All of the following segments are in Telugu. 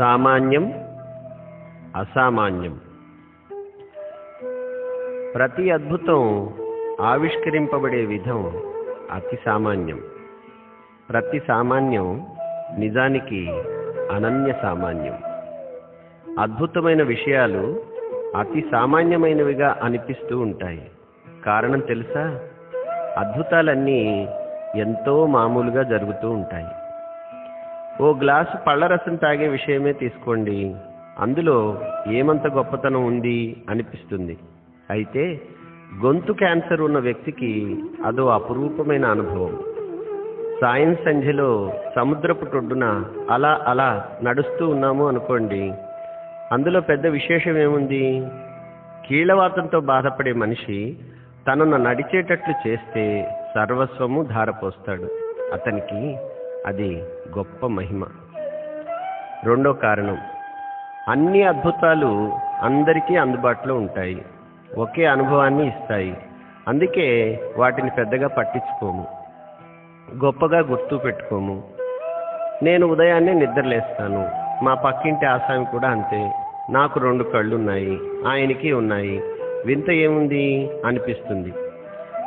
సామాన్యం అసామాన్యం. ప్రతి అద్భుతం ఆవిష్కరింపబడే విధం అతి సామాన్యం. ప్రతి సామాన్యం నిజానికి అనన్య సామాన్యం. అద్భుతమైన విషయాలు అతి సామాన్యమైనవిగా అనిపిస్తూ ఉంటాయి. కారణం తెలుసా? అద్భుతాలన్నీ ఎంతో మామూలుగా జరుగుతూ ఉంటాయి. ఓ గ్లాసు పళ్ళరసం తాగే విషయమే తీసుకోండి. అందులో ఏమంత గొప్పతనం ఉంది అనిపిస్తుంది. అయితే గొంతు క్యాన్సర్ ఉన్న వ్యక్తికి అదో అపురూపమైన అనుభవం. సాయం సంధ్యలో సముద్రపు టొడ్డున అలా అలా నడుస్తూ ఉన్నాము అనుకోండి. అందులో పెద్ద విశేషం ఏముంది? కీళ్ళవాతంతో బాధపడే మనిషి తనను నడిచేటట్లు చేస్తే సర్వస్వము ధారపోస్తాడు. అతనికి అది గొప్ప మహిమ. రెండో కారణం అన్ని అద్భుతాలు అందరికీ అందుబాటులో ఉంటాయి ఒకే అనుభవాన్ని ఇస్తాయి. అందుకే వాటిని పెద్దగా పట్టించుకోము గొప్పగా గుర్తు పెట్టుకోము. నేను ఉదయాన్నే నిద్రలేస్తాను మా పక్కింటి ఆసామి కూడా అంతే. నాకు రెండు కళ్ళు ఉన్నాయి ఆయనకి ఉన్నాయి. వింత ఏముంది? అనిపిస్తుంది.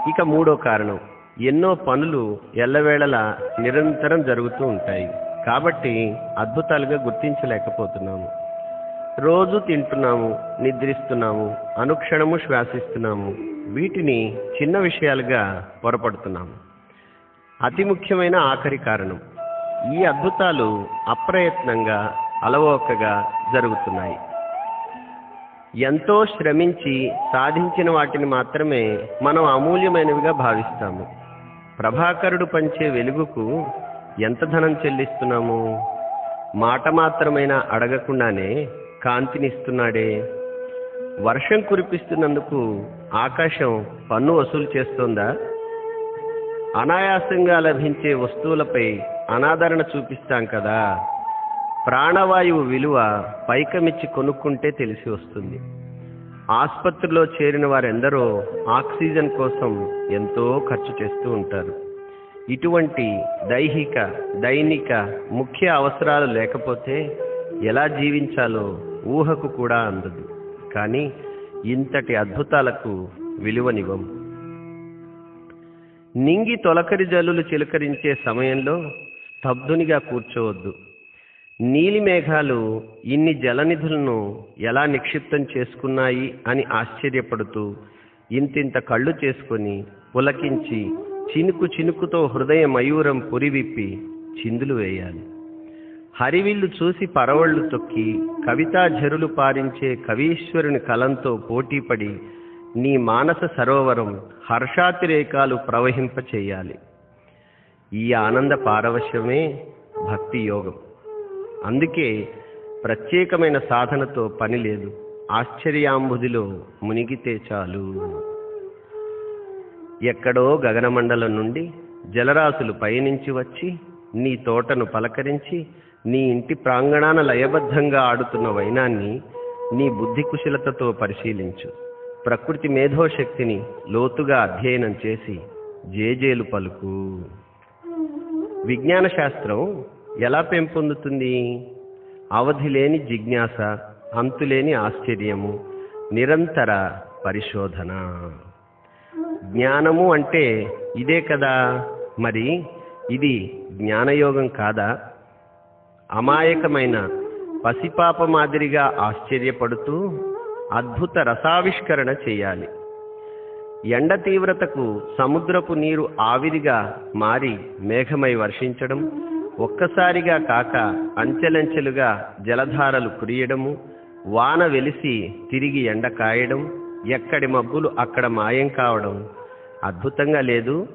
ఇక మూడో కారణం ఎన్నో పనులు ఎల్లవేళలా నిరంతరం జరుగుతూ ఉంటాయి. కాబట్టి అద్భుతాలుగా గుర్తించలేకపోతున్నాము. రోజు తింటున్నాము నిద్రిస్తున్నాము అనుక్షణము శ్వాసిస్తున్నాము. వీటిని చిన్న విషయాలుగా పొరపడుతున్నాము. అతి ముఖ్యమైన ఆఖరి కారణం ఈ అద్భుతాలు అప్రయత్నంగా అలవోకగా జరుగుతున్నాయి. ఎంతో శ్రమించి సాధించిన వాటిని మాత్రమే మనం అమూల్యమైనవిగా భావిస్తాము. ప్రభాకరుడు పంచే వెలుగుకు ఎంత ధనం చెల్లిస్తున్నాము? మాట మాత్రమైనా అడగకుండానే కాంతినిస్తున్నాడే. వర్షం కురిపిస్తున్నందుకు ఆకాశం పన్ను వసూలు చేస్తోందా? అనాయాసంగా లభించే వస్తువులపై అనాదరణ చూపిస్తాం కదా. ప్రాణవాయువు విలువ పైకమిచ్చి కొనుక్కుంటే తెలిసి వస్తుంది. ఆసుపత్రిలో చేరిన వారెందరో ఆక్సిజన్ కోసం ఎంతో ఖర్చు చేస్తూ ఉంటారు. ఇటువంటి దైహిక దైనిక ముఖ్య అవసరాలు లేకపోతే ఎలా జీవించాలో ఊహకు కూడా అందదు. కానీ ఇంతటి అద్భుతాలకు విలువనివ్వం. నింగి తొలకరి జల్లులు చిలకరించే సమయంలో స్తబ్దునిగా కూర్చోవద్దు. నీలి మేఘాలు ఇన్ని జలనిధులను ఎలా నిక్షిప్తం చేసుకున్నాయి అని ఆశ్చర్యపడుతూ ఇంతింత కళ్ళు చేసుకొని పులకించి చినుకు చినుకుతో హృదయ మయూరం పురివిప్పి చిందులు వేయాలి. హరివిల్లు చూసి పరవళ్ళు తొక్కి కవితా ఝరులు పారించే కవీశ్వరుని కలంతో పోటీపడి నీ మానస సరోవరం హర్షాతిరేకాలు ప్రవహింప చేయాలి ఈ ఆనంద పారవశ్యమే భక్తి యోగం. అందుకే ప్రత్యేకమైన సాధనతో పని లేదు. ఆశ్చర్యాంబుదిలో మునిగితే చాలు. ఎక్కడో గగనమండలం నుండి జలరాశులు పయనించి వచ్చి నీ తోటను పలకరించి నీ ఇంటి ప్రాంగణాన లయబద్ధంగా ఆడుతున్న వైనాన్ని నీ బుద్ధి కుశలతతో పరిశీలించు. ప్రకృతి మేధోశక్తిని లోతుగా అధ్యయనం చేసి జేజేలు పలుకు. విజ్ఞాన శాస్త్రం ఎలా పెంపొందుతుంది? అవధి లేని జిజ్ఞాస అంతులేని ఆశ్చర్యము నిరంతర పరిశోధన. జ్ఞానము అంటే ఇదే కదా? మరి ఇది జ్ఞానయోగం కాదా? అమాయకమైన పసిపాప మాదిరిగా ఆశ్చర్యపడుతూ అద్భుత రసావిష్కరణ చేయాలి. ఎండ తీవ్రతకు సముద్రపు నీరు ఆవిరిగా మారి మేఘమై వర్షించడం ఒక్కసారిగా కాక అంచెలంచెలుగా జలధారలు కురియడము వాన వెలిసి తిరిగి ఎండ కాయడం ఎక్కడి మబ్బులు అక్కడ మాయం కావడం అద్భుతంగా లేదు.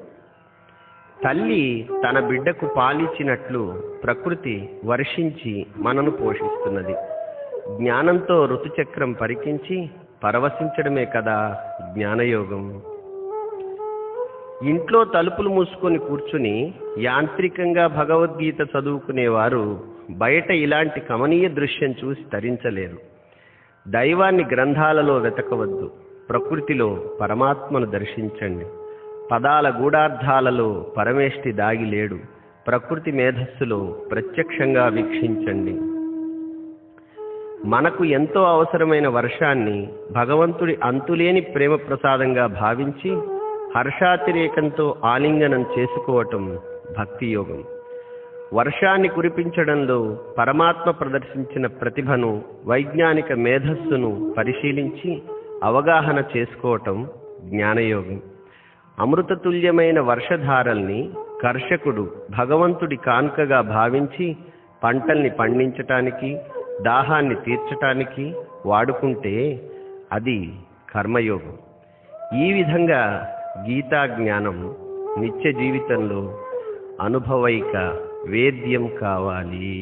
తల్లి తన బిడ్డకు పాలిచ్చినట్లు ప్రకృతి వర్షించి మనను పోషిస్తున్నది. జ్ఞానంతో ఋతుచక్రం పరికించి పరవశించడమే కదా జ్ఞానయోగం. ఇంట్లో తలుపులు మూసుకొని కూర్చుని యాంత్రికంగా భగవద్గీత చదువుకునేవారు బయట ఇలాంటి కమనీయ దృశ్యం చూసి తరించలేరు. దైవాన్ని గ్రంథాలలో వెతకవద్దు ప్రకృతిలో పరమాత్మను దర్శించండి. పదాల గూఢార్థాలలో పరమేష్టి దాగి లేడు ప్రకృతి మేధస్సులో ప్రత్యక్షంగా వీక్షించండి. మనకు ఎంతో అవసరమైన వర్షాన్ని భగవంతుడి అంతులేని ప్రేమ ప్రసాదంగా భావించి హర్షాతిరేకంతో ఆలింగనం చేసుకోవటం భక్తి యోగం వర్షాన్ని కురిపించడంలో పరమాత్మ ప్రదర్శించిన ప్రతిభను వైజ్ఞానిక మేధస్సును పరిశీలించి అవగాహన చేసుకోవటం జ్ఞానయోగం. అమృతతుల్యమైన వర్షధారల్ని కర్షకుడు భగవంతుడి కాన్కగా భావించి పంటల్ని పండించటానికి దాహాన్ని తీర్చటానికి వాడుకుంటే అది కర్మయోగం. ఈ విధంగా గీతా జ్ఞానం నిత్య జీవితంలో అనుభవైక వేద్యం కావాలి.